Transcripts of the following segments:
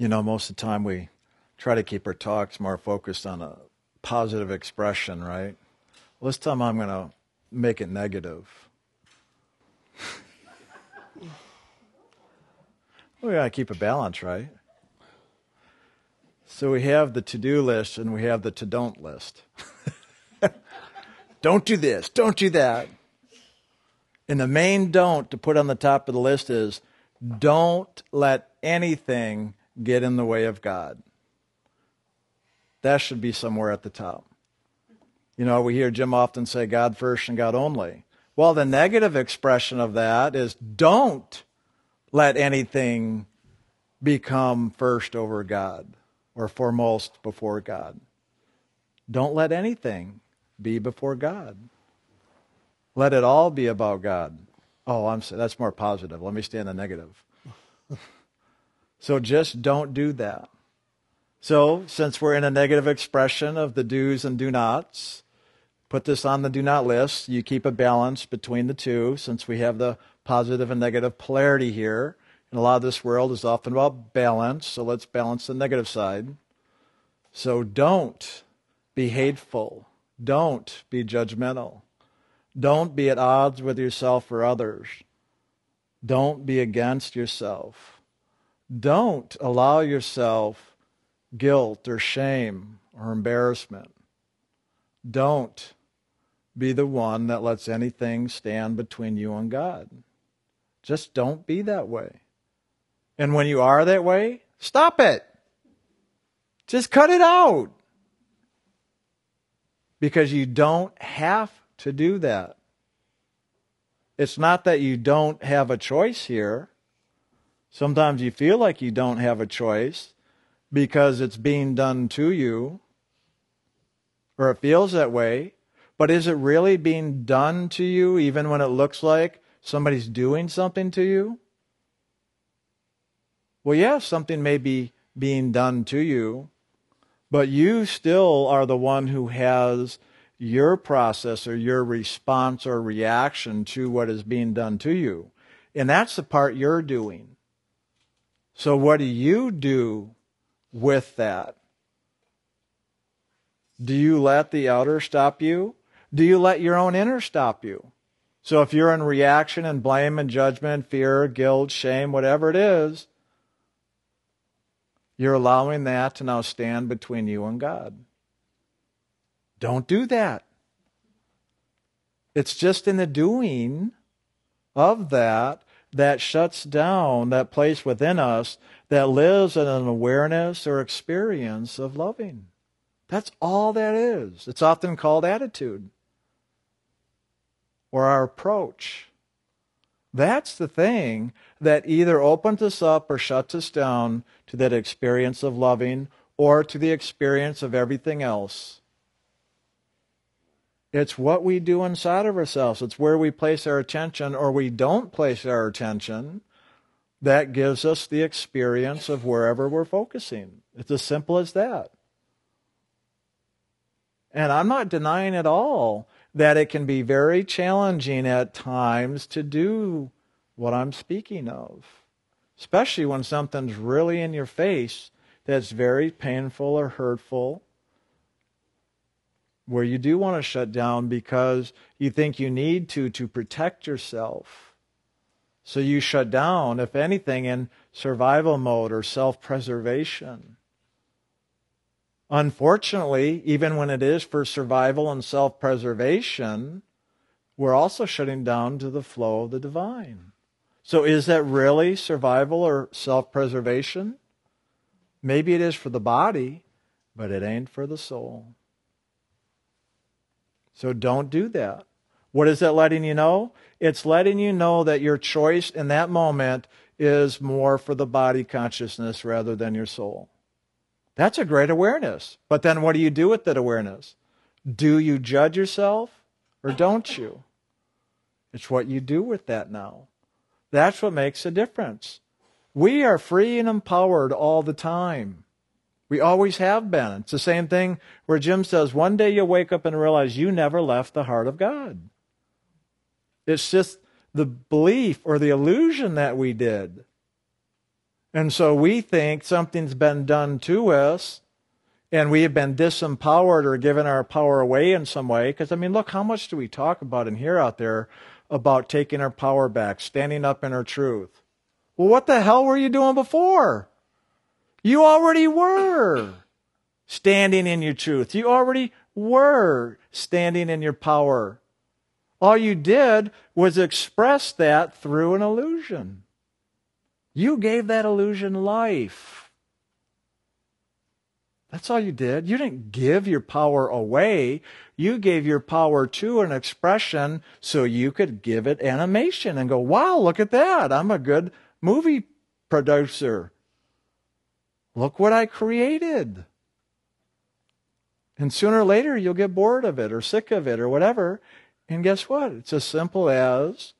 You know, most of the time we try to keep our talks more focused on a positive expression, right? Well, this time I'm going to make it negative. we got to keep a balance, right? So we have the to do list and we have the to don't list. don't do this, don't do that. And the main don't to put on the top of the list is don't let anything get in the way of God. That should be somewhere at the top. You know, we hear Jim often say God first and God only. Well, the negative expression of that is don't let anything become first over God or foremost before God. Don't let anything be before God. Let it all be about God. Oh, I'm that's more positive. Let me stay in the negative. So just don't do that. So, since we're in a negative expression of the do's and do nots, put this on the do not list. You keep a balance between the two since we have the positive and negative polarity here. And a lot of this world is often about balance, so let's balance the negative side. So don't be hateful. Don't be judgmental. Don't be at odds with yourself or others. Don't be against yourself. Don't allow yourself guilt or shame or embarrassment. Don't be the one that lets anything stand between you and God. Just don't be that way. And when you are that way, stop it. Just cut it out. Because you don't have to do that. It's not that you don't have a choice here. Sometimes you feel like you don't have a choice because it's being done to you, or it feels that way. But is it really being done to you even when it looks like somebody's doing something to you? Well, yes, yeah, something may be being done to you, but you still are the one who has your process or your response or reaction to what is being done to you. And that's the part you're doing. So, what do you do with that? Do you let the outer stop you? Do you let your own inner stop you? So, if you're in reaction and blame and judgment, fear, guilt, shame, whatever it is, you're allowing that to now stand between you and God. Don't do that. It's just in the doing of that that shuts down that place within us that lives in an awareness or experience of loving. That's all that is. It's often called attitude or our approach. That's the thing that either opens us up or shuts us down to that experience of loving or to the experience of everything else it's what we do inside of ourselves. It's where we place our attention or we don't place our attention that gives us the experience of wherever we're focusing. It's as simple as that. And I'm not denying at all that it can be very challenging at times to do what I'm speaking of, especially when something's really in your face that's very painful or hurtful where you do want to shut down because you think you need to to protect yourself. So you shut down, if anything, in survival mode or self preservation. Unfortunately, even when it is for survival and self preservation, we're also shutting down to the flow of the divine. So is that really survival or self preservation? Maybe it is for the body, but it ain't for the soul. So don't do that. What is that letting you know? It's letting you know that your choice in that moment is more for the body consciousness rather than your soul. That's a great awareness. But then what do you do with that awareness? Do you judge yourself or don't you? It's what you do with that now. That's what makes a difference. We are free and empowered all the time. We always have been. It's the same thing where Jim says, one day you'll wake up and realize you never left the heart of God. It's just the belief or the illusion that we did. And so we think something's been done to us and we have been disempowered or given our power away in some way. Because, I mean, look, how much do we talk about and hear out there about taking our power back, standing up in our truth? Well, what the hell were you doing before? You already were standing in your truth. You already were standing in your power. All you did was express that through an illusion. You gave that illusion life. That's all you did. You didn't give your power away. You gave your power to an expression so you could give it animation and go, wow, look at that. I'm a good movie producer. Look what I created. And sooner or later, you'll get bored of it or sick of it or whatever. And guess what? It's as simple as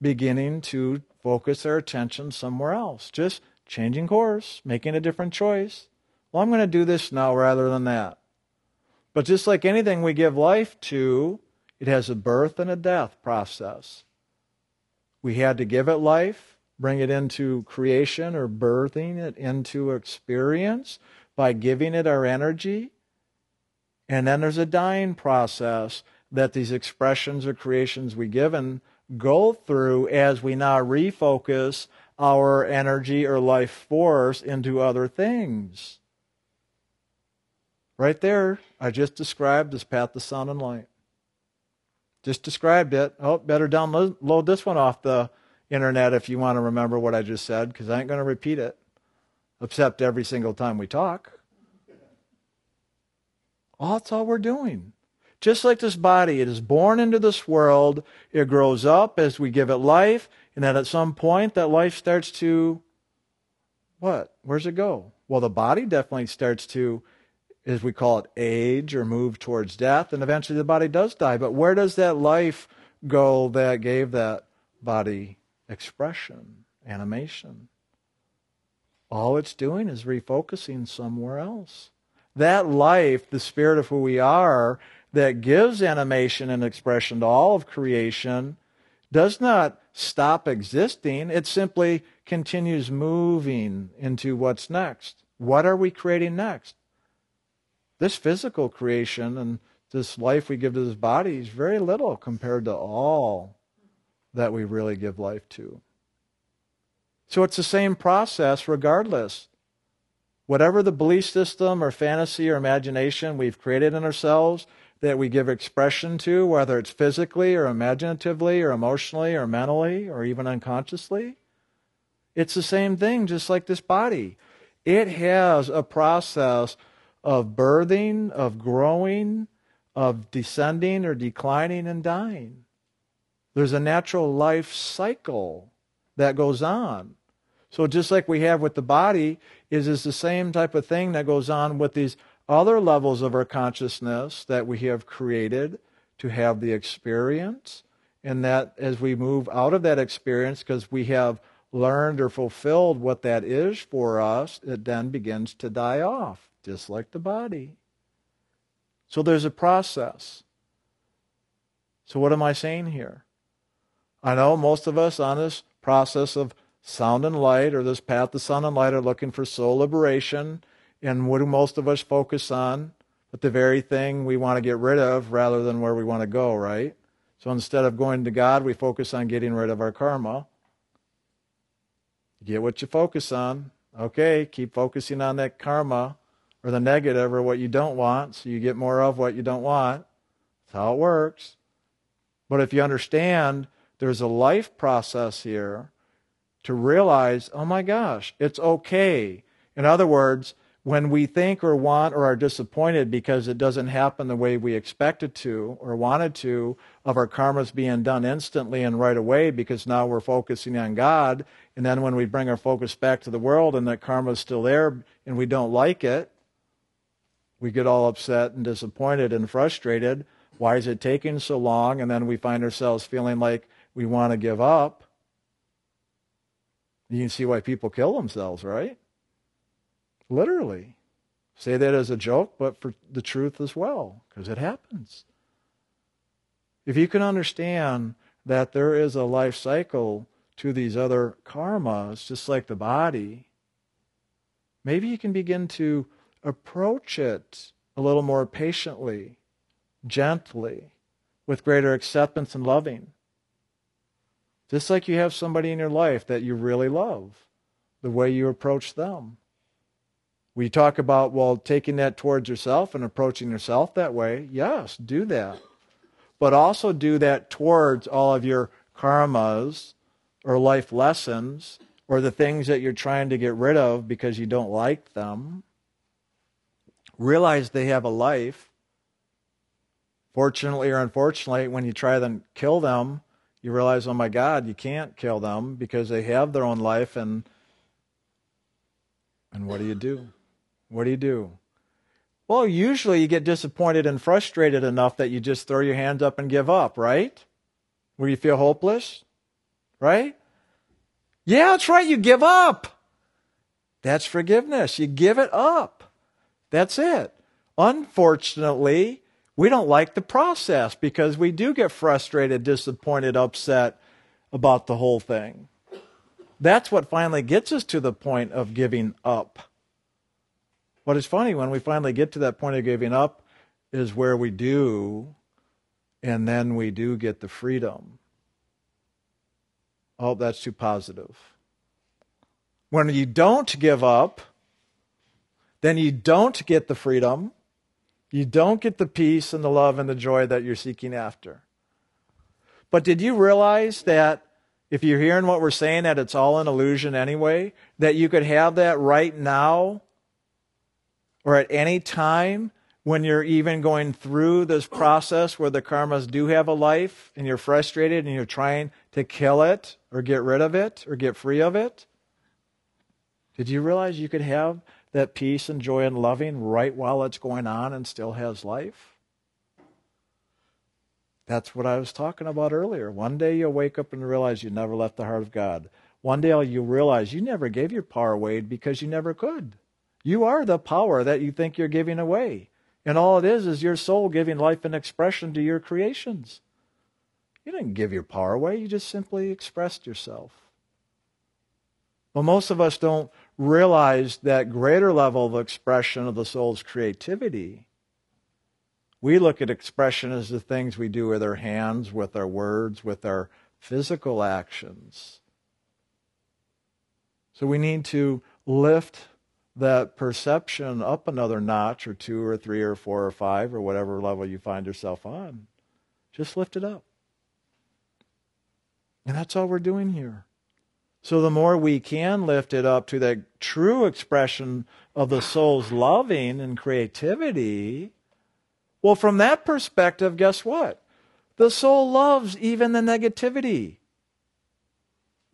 beginning to focus our attention somewhere else. Just changing course, making a different choice. Well, I'm going to do this now rather than that. But just like anything we give life to, it has a birth and a death process. We had to give it life, bring it into creation or birthing it into experience by giving it our energy. And then there's a dying process that these expressions or creations we given go through as we now refocus our energy or life force into other things. Right there, I just described this path to sound and light. Just described it. Oh, better download this one off the internet if you want to remember what I just said, because I ain't going to repeat it, except every single time we talk. Oh, that's all we're doing. Just like this body, it is born into this world, it grows up as we give it life, and then at some point that life starts to what? Where's it go? Well, the body definitely starts to, as we call it, age or move towards death, and eventually the body does die. But where does that life go that gave that body expression, animation? All it's doing is refocusing somewhere else. That life, the spirit of who we are, that gives animation and expression to all of creation does not stop existing. It simply continues moving into what's next. What are we creating next? This physical creation and this life we give to this body is very little compared to all that we really give life to. So it's the same process regardless. Whatever the belief system or fantasy or imagination we've created in ourselves, that we give expression to, whether it's physically or imaginatively or emotionally or mentally or even unconsciously. It's the same thing, just like this body. It has a process of birthing, of growing, of descending or declining and dying. There's a natural life cycle that goes on. So just like we have with the body, is is the same type of thing that goes on with these other levels of our consciousness that we have created to have the experience. And that as we move out of that experience, because we have learned or fulfilled what that is for us, it then begins to die off, just like the body. So there's a process. So, what am I saying here? I know most of us on this process of sound and light, or this path to sound and light, are looking for soul liberation and what do most of us focus on? But the very thing we want to get rid of rather than where we want to go, right? So instead of going to God, we focus on getting rid of our karma. Get what you focus on. Okay, keep focusing on that karma or the negative or what you don't want, so you get more of what you don't want. That's how it works. But if you understand there's a life process here to realize, oh my gosh, it's okay. In other words, when we think or want or are disappointed because it doesn't happen the way we expected to or wanted to, of our karmas being done instantly and right away because now we're focusing on God. And then when we bring our focus back to the world and that karma is still there and we don't like it, we get all upset and disappointed and frustrated. Why is it taking so long? And then we find ourselves feeling like we want to give up. You can see why people kill themselves, right? Literally. Say that as a joke, but for the truth as well, because it happens. If you can understand that there is a life cycle to these other karmas, just like the body, maybe you can begin to approach it a little more patiently, gently, with greater acceptance and loving. Just like you have somebody in your life that you really love, the way you approach them. We talk about, well, taking that towards yourself and approaching yourself that way. Yes, do that. But also do that towards all of your karmas or life lessons or the things that you're trying to get rid of because you don't like them. Realize they have a life. Fortunately or unfortunately, when you try to kill them, you realize, oh my God, you can't kill them because they have their own life and and what do you do? What do you do? Well, usually you get disappointed and frustrated enough that you just throw your hands up and give up, right? Where you feel hopeless, right? Yeah, that's right. You give up. That's forgiveness. You give it up. That's it. Unfortunately, we don't like the process because we do get frustrated, disappointed, upset about the whole thing. That's what finally gets us to the point of giving up. What is funny when we finally get to that point of giving up is where we do, and then we do get the freedom. Oh, that's too positive. When you don't give up, then you don't get the freedom, you don't get the peace and the love and the joy that you're seeking after. But did you realize that if you're hearing what we're saying, that it's all an illusion anyway, that you could have that right now or at any time when you're even going through this process where the karmas do have a life and you're frustrated and you're trying to kill it or get rid of it or get free of it? Did you realize you could have that peace and joy and loving right while it's going on and still has life? That's what I was talking about earlier. One day you'll wake up and realize you never left the heart of God. One day you'll realize you never gave your power away because you never could. You are the power that you think you're giving away. And all it is is your soul giving life and expression to your creations. You didn't give your power away, you just simply expressed yourself. But most of us don't realize that greater level of expression of the soul's creativity. We look at expression as the things we do with our hands, with our words, with our physical actions. So we need to lift that perception up another notch or two or three or four or five or whatever level you find yourself on. Just lift it up. And that's all we're doing here. So the more we can lift it up to that true expression of the soul's loving and creativity, well, from that perspective, guess what? The soul loves even the negativity.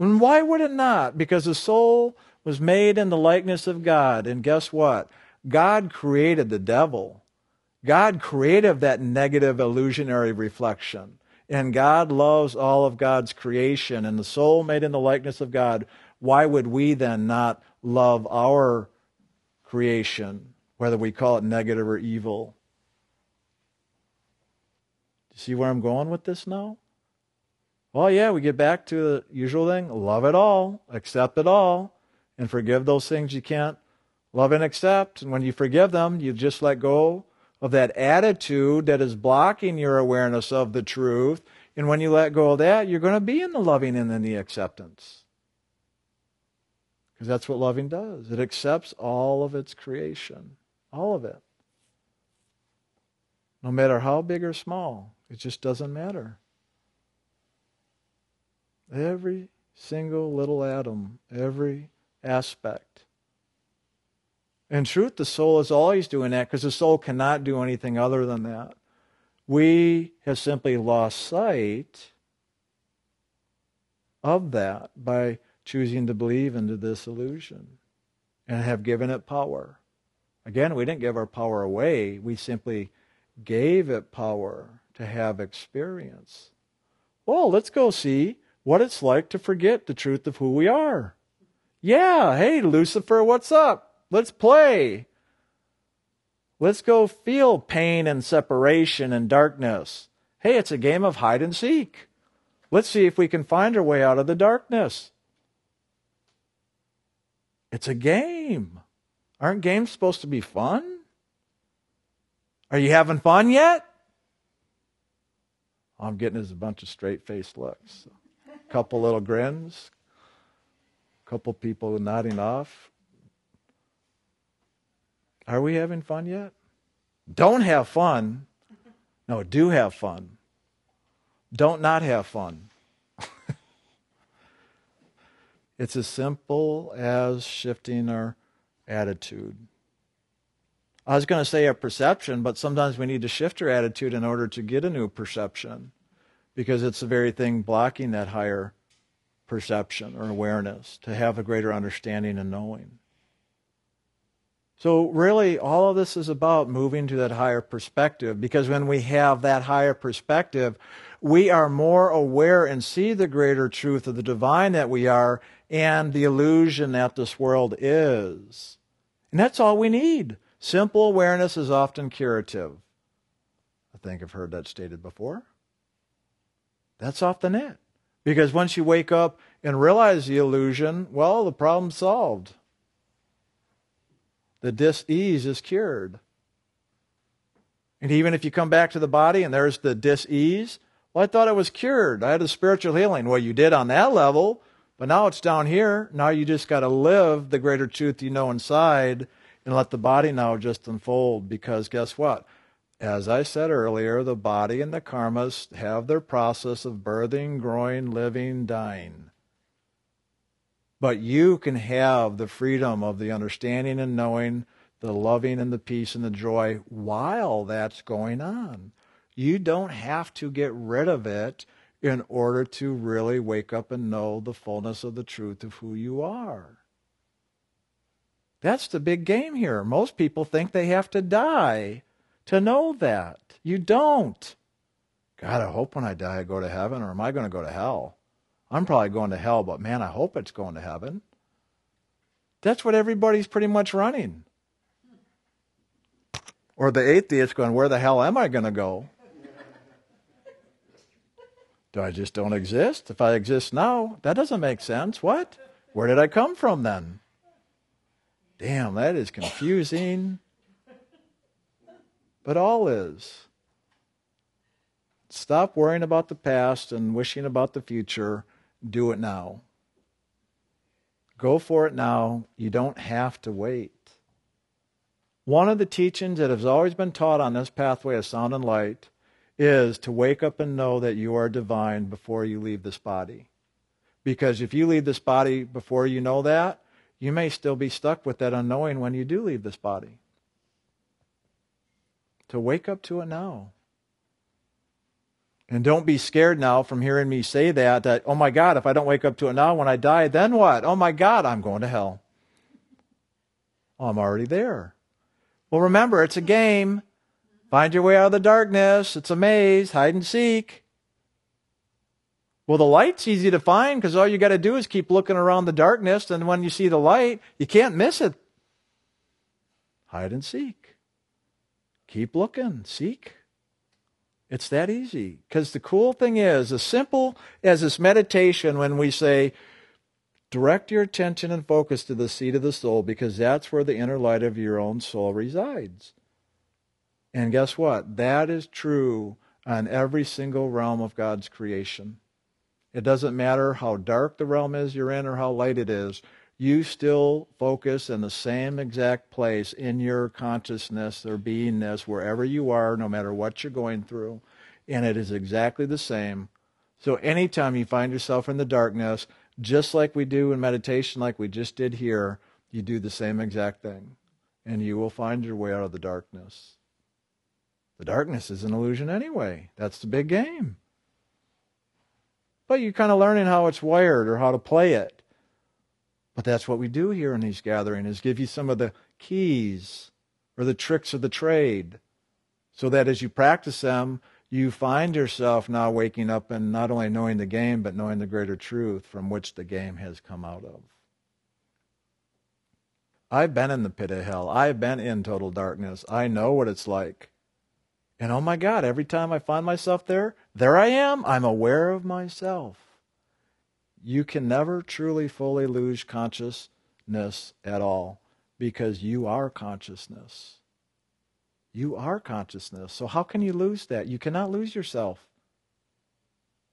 And why would it not? Because the soul was made in the likeness of God. And guess what? God created the devil. God created that negative illusionary reflection. And God loves all of God's creation and the soul made in the likeness of God. Why would we then not love our creation, whether we call it negative or evil? You see where I'm going with this now? Well, yeah, we get back to the usual thing love it all, accept it all, and forgive those things you can't love and accept. And when you forgive them, you just let go of that attitude that is blocking your awareness of the truth. And when you let go of that, you're going to be in the loving and in the acceptance. Because that's what loving does. It accepts all of its creation, all of it. No matter how big or small, it just doesn't matter. Every single little atom, every aspect. In truth, the soul is always doing that because the soul cannot do anything other than that. We have simply lost sight of that by choosing to believe into this illusion and have given it power. Again, we didn't give our power away, we simply gave it power to have experience. Well, let's go see what it's like to forget the truth of who we are. Yeah, hey, Lucifer, what's up? Let's play. Let's go feel pain and separation and darkness. Hey, it's a game of hide and seek. Let's see if we can find our way out of the darkness. It's a game. Aren't games supposed to be fun? Are you having fun yet? All I'm getting is a bunch of straight faced looks. A couple little grins, a couple people nodding off. Are we having fun yet? Don't have fun. No, do have fun. Don't not have fun. it's as simple as shifting our attitude. I was going to say a perception, but sometimes we need to shift our attitude in order to get a new perception because it's the very thing blocking that higher perception or awareness to have a greater understanding and knowing. So, really, all of this is about moving to that higher perspective because when we have that higher perspective, we are more aware and see the greater truth of the divine that we are and the illusion that this world is. And that's all we need. Simple awareness is often curative. I think I've heard that stated before. That's often it. Because once you wake up and realize the illusion, well, the problem's solved the dis-ease is cured. And even if you come back to the body and there's the dis-ease, well, I thought it was cured. I had a spiritual healing. Well, you did on that level, but now it's down here. Now you just got to live the greater truth you know inside and let the body now just unfold. Because guess what? As I said earlier, the body and the karmas have their process of birthing, growing, living, dying. But you can have the freedom of the understanding and knowing, the loving and the peace and the joy while that's going on. You don't have to get rid of it in order to really wake up and know the fullness of the truth of who you are. That's the big game here. Most people think they have to die to know that. You don't. God, I hope when I die I go to heaven, or am I going to go to hell? I'm probably going to hell, but man, I hope it's going to heaven. That's what everybody's pretty much running. Or the atheist going, Where the hell am I going to go? Do I just don't exist? If I exist now, that doesn't make sense. What? Where did I come from then? Damn, that is confusing. But all is. Stop worrying about the past and wishing about the future do it now. Go for it now. You don't have to wait. One of the teachings that has always been taught on this pathway of sound and light is to wake up and know that you are divine before you leave this body. Because if you leave this body before you know that, you may still be stuck with that unknowing when you do leave this body. To wake up to it now. And don't be scared now from hearing me say that, that, oh my God, if I don't wake up to it now when I die, then what? Oh my God, I'm going to hell. I'm already there. Well, remember, it's a game. Find your way out of the darkness. It's a maze, hide and seek. Well, the light's easy to find because all you got to do is keep looking around the darkness, and when you see the light, you can't miss it. Hide and seek. Keep looking, seek. It's that easy. Because the cool thing is, as simple as this meditation, when we say, direct your attention and focus to the seat of the soul, because that's where the inner light of your own soul resides. And guess what? That is true on every single realm of God's creation. It doesn't matter how dark the realm is you're in or how light it is, you still focus in the same exact place in your consciousness or beingness, wherever you are, no matter what you're going through. And it is exactly the same. So anytime you find yourself in the darkness, just like we do in meditation, like we just did here, you do the same exact thing. And you will find your way out of the darkness. The darkness is an illusion anyway. That's the big game. But you're kind of learning how it's wired or how to play it. But that's what we do here in these gatherings is give you some of the keys or the tricks of the trade so that as you practice them, you find yourself now waking up and not only knowing the game, but knowing the greater truth from which the game has come out of. I've been in the pit of hell. I've been in total darkness. I know what it's like. And oh my God, every time I find myself there, there I am. I'm aware of myself you can never truly fully lose consciousness at all because you are consciousness. You are consciousness. So how can you lose that? You cannot lose yourself.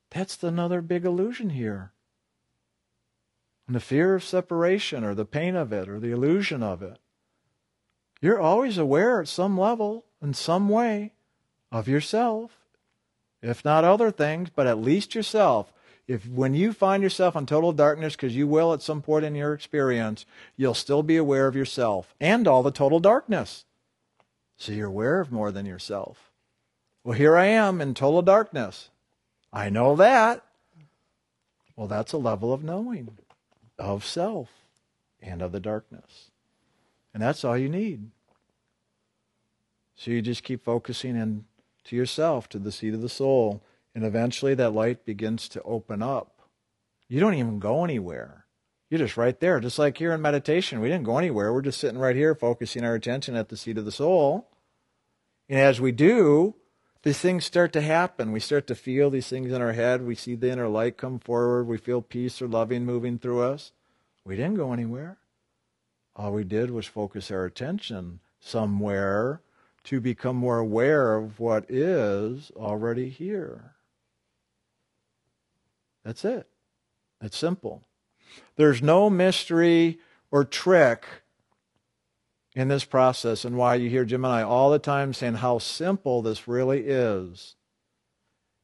That's another big illusion here. And the fear of separation or the pain of it or the illusion of it. You're always aware at some level, in some way, of yourself. If not other things, but at least yourself. If when you find yourself in total darkness, because you will at some point in your experience, you'll still be aware of yourself and all the total darkness. So you're aware of more than yourself. Well, here I am in total darkness. I know that. Well, that's a level of knowing of self and of the darkness. And that's all you need. So you just keep focusing in to yourself, to the seat of the soul, and eventually that light begins to open up. You don't even go anywhere. You're just right there. Just like here in meditation, we didn't go anywhere. We're just sitting right here, focusing our attention at the seat of the soul. And as we do, these things start to happen. We start to feel these things in our head. We see the inner light come forward. We feel peace or loving moving through us. We didn't go anywhere. All we did was focus our attention somewhere to become more aware of what is already here. That's it. It's simple. There's no mystery or trick in this process and why you hear Jim and I all the time saying how simple this really is.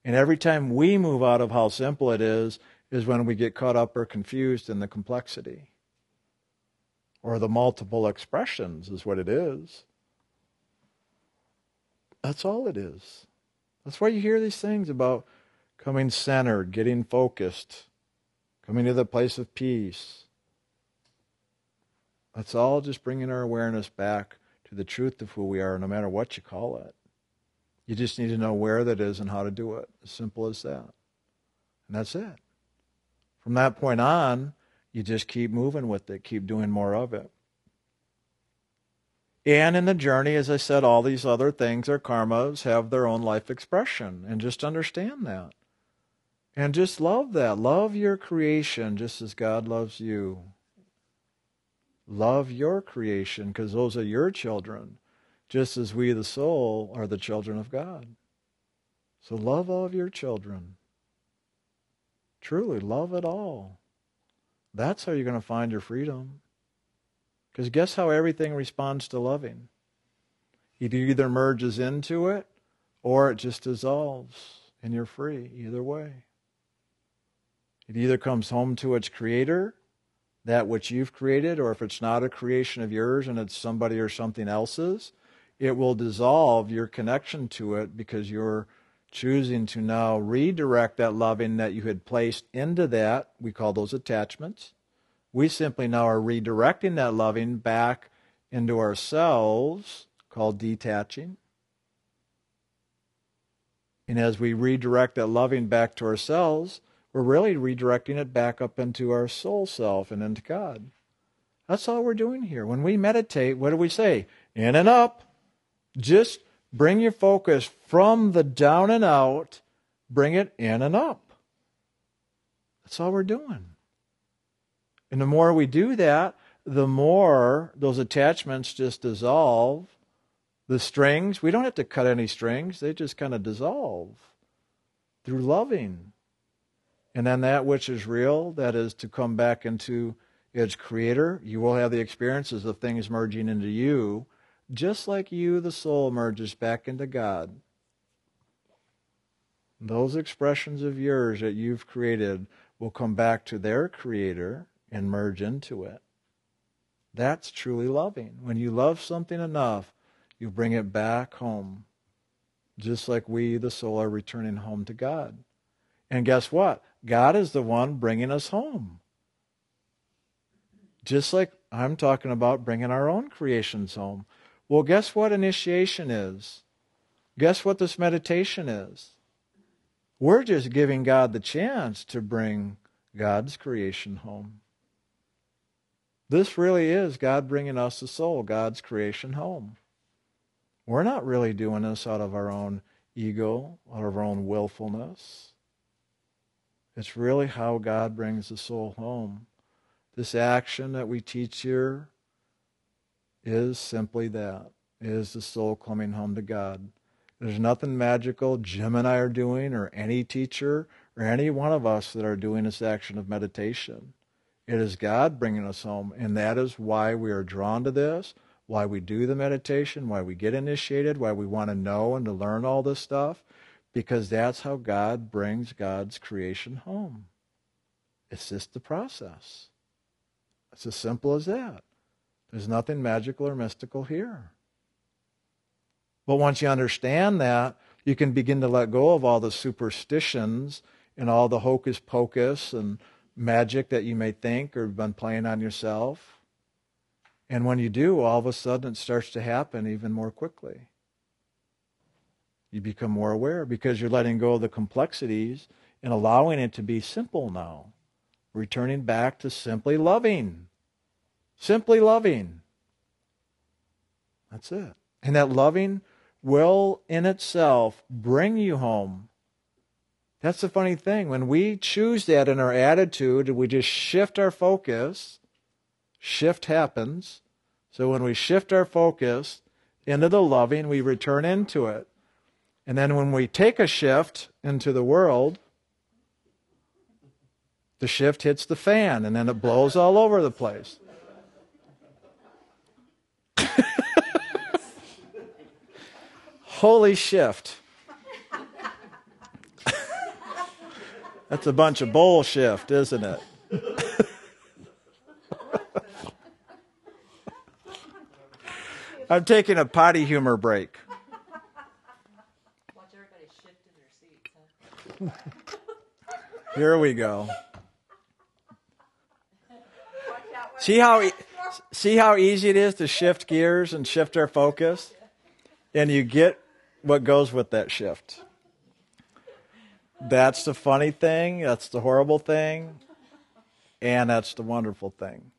And every time we move out of how simple it is, is when we get caught up or confused in the complexity. Or the multiple expressions is what it is. That's all it is. That's why you hear these things about coming centered, getting focused, coming to the place of peace, that's all just bringing our awareness back to the truth of who we are, no matter what you call it. You just need to know where that is and how to do it. As simple as that. And that's it. From that point on, you just keep moving with it, keep doing more of it. And in the journey, as I said, all these other things, our karmas, have their own life expression. And just understand that. And just love that. Love your creation just as God loves you. Love your creation because those are your children, just as we, the soul, are the children of God. So love all of your children. Truly, love it all. That's how you're going to find your freedom. Because guess how everything responds to loving? It either merges into it or it just dissolves and you're free either way. It either comes home to its creator that which you've created, or if it's not a creation of yours and it's somebody or something else's, it will dissolve your connection to it because you're choosing to now redirect that loving that you had placed into that. We call those attachments. We simply now are redirecting that loving back into ourselves, called detaching. And as we redirect that loving back to ourselves, we're really redirecting it back up into our soul self and into God. That's all we're doing here. When we meditate, what do we say? In and up. Just bring your focus from the down and out, bring it in and up. That's all we're doing. And the more we do that, the more those attachments just dissolve. The strings, we don't have to cut any strings, they just kind of dissolve through loving. And then that which is real, that is to come back into its creator, you will have the experiences of things merging into you, just like you, the soul, merges back into God. Those expressions of yours that you've created will come back to their creator and merge into it. That's truly loving. When you love something enough, you bring it back home, just like we, the soul, are returning home to God. And guess what? God is the one bringing us home. Just like I'm talking about bringing our own creations home. Well, guess what initiation is? Guess what this meditation is? We're just giving God the chance to bring God's creation home. This really is God bringing us the soul, God's creation home. We're not really doing this out of our own ego, out of our own willfulness. It's really how God brings the soul home. This action that we teach here is simply that is the soul coming home to God. There's nothing magical Jim and I are doing, or any teacher, or any one of us that are doing this action of meditation. It is God bringing us home, and that is why we are drawn to this, why we do the meditation, why we get initiated, why we want to know and to learn all this stuff, because that's how God brings God's creation home. It's just the process. It's as simple as that. There's nothing magical or mystical here. But once you understand that, you can begin to let go of all the superstitions and all the hocus pocus and magic that you may think or have been playing on yourself. And when you do, all of a sudden it starts to happen even more quickly. You become more aware because you're letting go of the complexities and allowing it to be simple now. Returning back to simply loving. Simply loving. That's it. And that loving will in itself bring you home. That's the funny thing. When we choose that in our attitude, we just shift our focus, shift happens. So when we shift our focus into the loving, we return into it. And then when we take a shift into the world, the shift hits the fan and then it blows all over the place. Holy shift. That's a bunch of bowl bullshit, isn't it? I'm taking a potty humor break. Here we go. See how e- see how easy it is to shift gears and shift our focus, and you get what goes with that shift. That's the funny thing, that's the horrible thing, and that's the wonderful thing.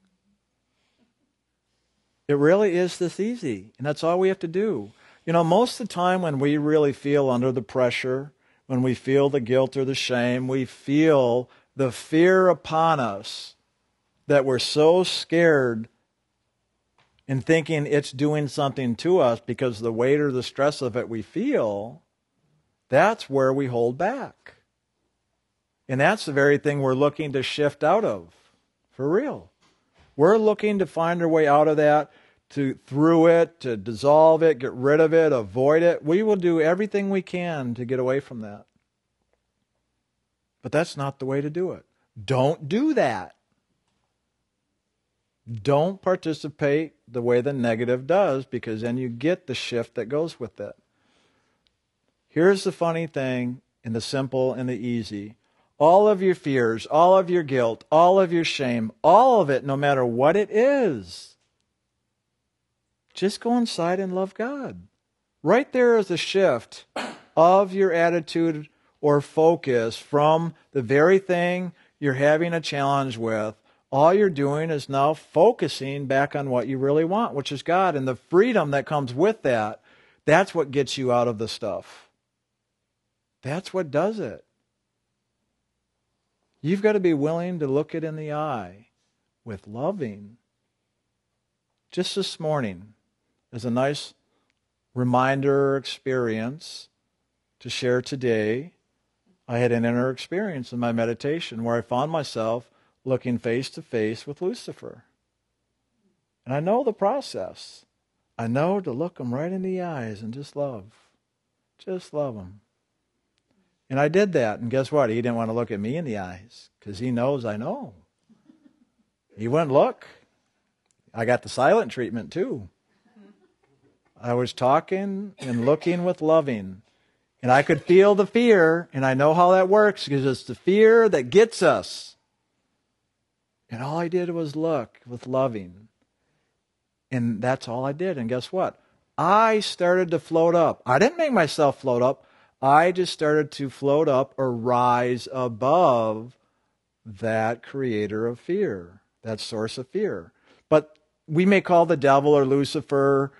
It really is this easy, and that's all we have to do. You know, most of the time when we really feel under the pressure, when we feel the guilt or the shame, we feel the fear upon us that we're so scared in thinking it's doing something to us because the weight or the stress of it we feel, that's where we hold back. And that's the very thing we're looking to shift out of, for real. We're looking to find our way out of that, to through it, to dissolve it, get rid of it, avoid it. We will do everything we can to get away from that. But that's not the way to do it. Don't do that. Don't participate the way the negative does because then you get the shift that goes with it. Here's the funny thing in the simple and the easy all of your fears, all of your guilt, all of your shame, all of it, no matter what it is, just go inside and love God. Right there is a shift of your attitude or focus from the very thing you're having a challenge with all you're doing is now focusing back on what you really want, which is God. And the freedom that comes with that, that's what gets you out of the stuff. That's what does it. You've got to be willing to look it in the eye with loving. Just this morning, as a nice reminder experience to share today, I had an inner experience in my meditation where I found myself looking face to face with Lucifer. And I know the process. I know to look him right in the eyes and just love. Just love him. And I did that. And guess what? He didn't want to look at me in the eyes because he knows I know. He wouldn't look. I got the silent treatment too. I was talking and looking with loving. And I could feel the fear, and I know how that works because it's the fear that gets us. And all I did was look with loving. And that's all I did. And guess what? I started to float up. I didn't make myself float up. I just started to float up or rise above that creator of fear, that source of fear. But we may call the devil or Lucifer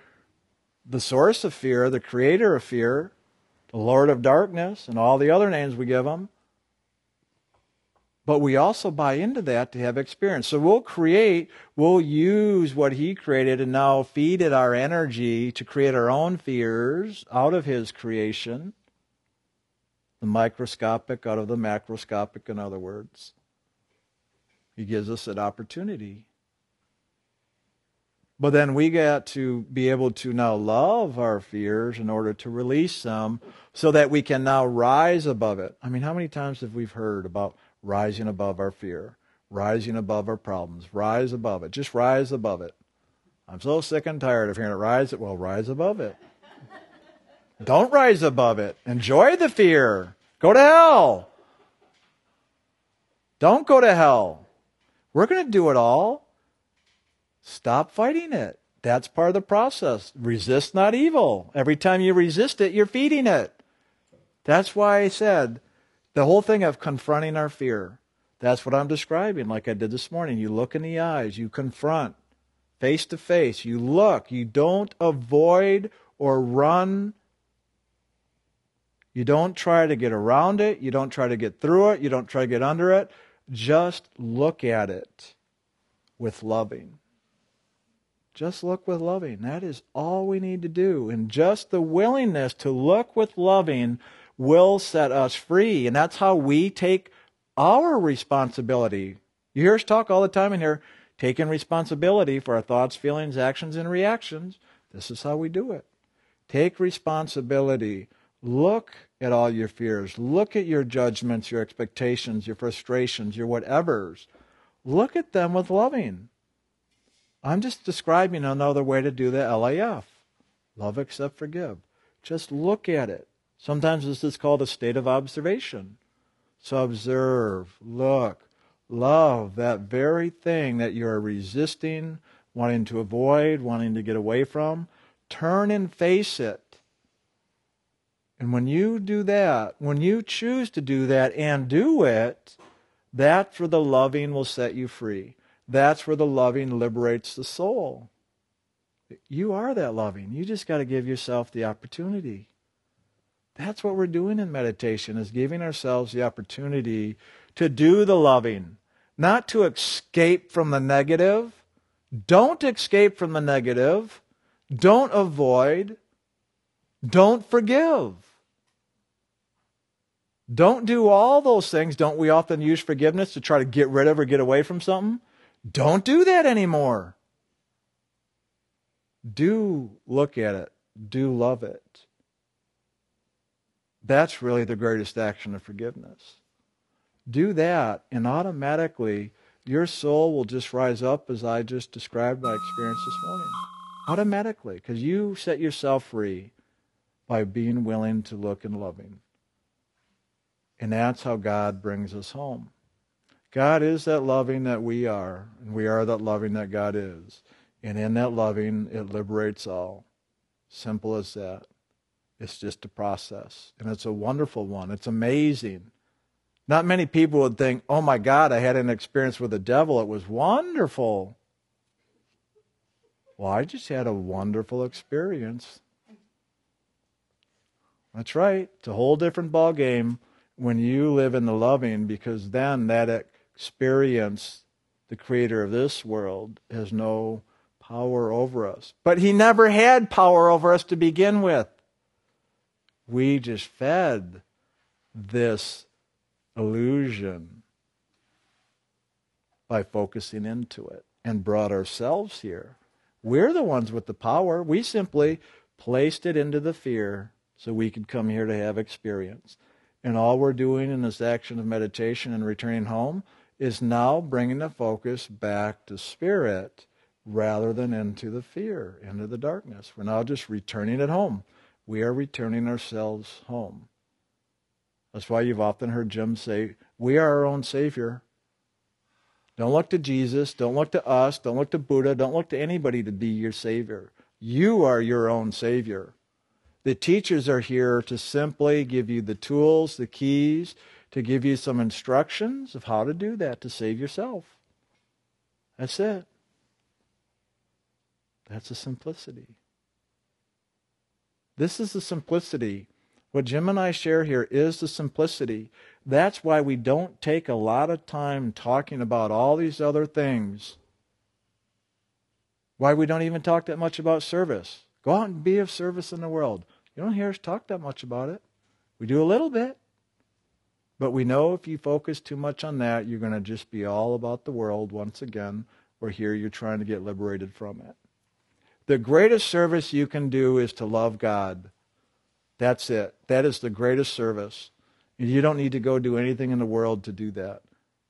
the source of fear, the creator of fear, the Lord of darkness, and all the other names we give him. But we also buy into that to have experience. So we'll create, we'll use what he created and now feed it our energy to create our own fears out of his creation. The microscopic out of the macroscopic, in other words. He gives us that opportunity. But then we got to be able to now love our fears in order to release them so that we can now rise above it. I mean, how many times have we heard about rising above our fear, rising above our problems, rise above it, just rise above it? I'm so sick and tired of hearing it rise it. Well, rise above it. Don't rise above it. Enjoy the fear. Go to hell. Don't go to hell. We're going to do it all. Stop fighting it. That's part of the process. Resist not evil. Every time you resist it, you're feeding it. That's why I said the whole thing of confronting our fear. That's what I'm describing, like I did this morning. You look in the eyes, you confront face to face, you look, you don't avoid or run. You don't try to get around it, you don't try to get through it, you don't try to get under it. Just look at it with loving. Just look with loving. That is all we need to do. And just the willingness to look with loving will set us free. And that's how we take our responsibility. You hear us talk all the time in here, taking responsibility for our thoughts, feelings, actions, and reactions. This is how we do it. Take responsibility. Look at all your fears. Look at your judgments, your expectations, your frustrations, your whatevers. Look at them with loving. I'm just describing another way to do the LAF. Love, accept, forgive. Just look at it. Sometimes this is called a state of observation. So observe, look, love that very thing that you're resisting, wanting to avoid, wanting to get away from. Turn and face it. And when you do that, when you choose to do that and do it, that for the loving will set you free. That's where the loving liberates the soul. You are that loving. You just got to give yourself the opportunity. That's what we're doing in meditation is giving ourselves the opportunity to do the loving, not to escape from the negative. Don't escape from the negative. Don't avoid. Don't forgive. Don't do all those things. Don't we often use forgiveness to try to get rid of or get away from something? Don't do that anymore. Do look at it. Do love it. That's really the greatest action of forgiveness. Do that, and automatically your soul will just rise up as I just described my experience this morning. Automatically, because you set yourself free by being willing to look and loving. And that's how God brings us home. God is that loving that we are, and we are that loving that God is. And in that loving, it liberates all. Simple as that. It's just a process. And it's a wonderful one. It's amazing. Not many people would think, oh my God, I had an experience with the devil. It was wonderful. Well, I just had a wonderful experience. That's right. It's a whole different ball game when you live in the loving because then that experience, the creator of this world, has no power over us. But he never had power over us to begin with. We just fed this illusion by focusing into it and brought ourselves here. We're the ones with the power. We simply placed it into the fear so we could come here to have experience. And all we're doing in this action of meditation and returning home is now bringing the focus back to spirit rather than into the fear, into the darkness. We're now just returning it home. We are returning ourselves home. That's why you've often heard Jim say, We are our own Savior. Don't look to Jesus. Don't look to us. Don't look to Buddha. Don't look to anybody to be your Savior. You are your own Savior. The teachers are here to simply give you the tools, the keys, to give you some instructions of how to do that to save yourself. That's it. That's the simplicity. This is the simplicity What Jim and I share here is the simplicity. That's why we don't take a lot of time talking about all these other things. Why we don't even talk that much about service. Go out and be of service in the world. You don't hear us talk that much about it. We do a little bit. But we know if you focus too much on that, you're going to just be all about the world once again, or here you're trying to get liberated from it. The greatest service you can do is to love God. That's it. That is the greatest service. And you don't need to go do anything in the world to do that.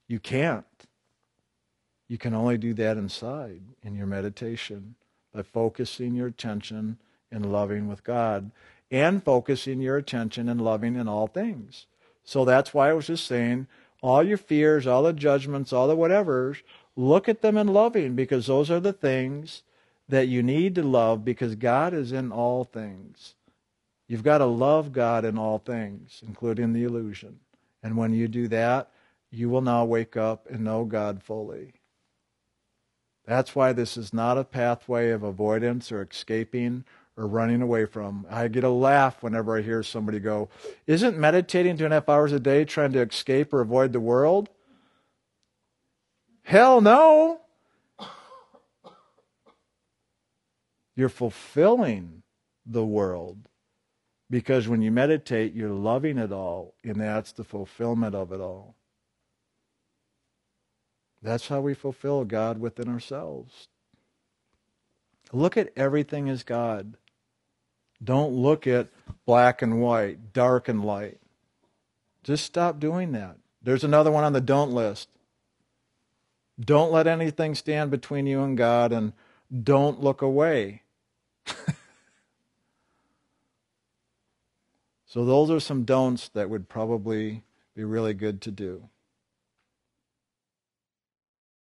You can't. You can only do that inside in your meditation by focusing your attention and loving with God and focusing your attention and loving in all things. So that's why I was just saying all your fears, all the judgments, all the whatevers, look at them in loving because those are the things that you need to love because God is in all things. You've got to love God in all things, including the illusion. And when you do that, you will now wake up and know God fully. That's why this is not a pathway of avoidance or escaping or running away from. I get a laugh whenever I hear somebody go, Isn't meditating two and a half hours a day trying to escape or avoid the world? Hell no. You're fulfilling the world. Because when you meditate, you're loving it all, and that's the fulfillment of it all. That's how we fulfill God within ourselves. Look at everything as God. Don't look at black and white, dark and light. Just stop doing that. There's another one on the don't list. Don't let anything stand between you and God, and don't look away. so, those are some don'ts that would probably be really good to do.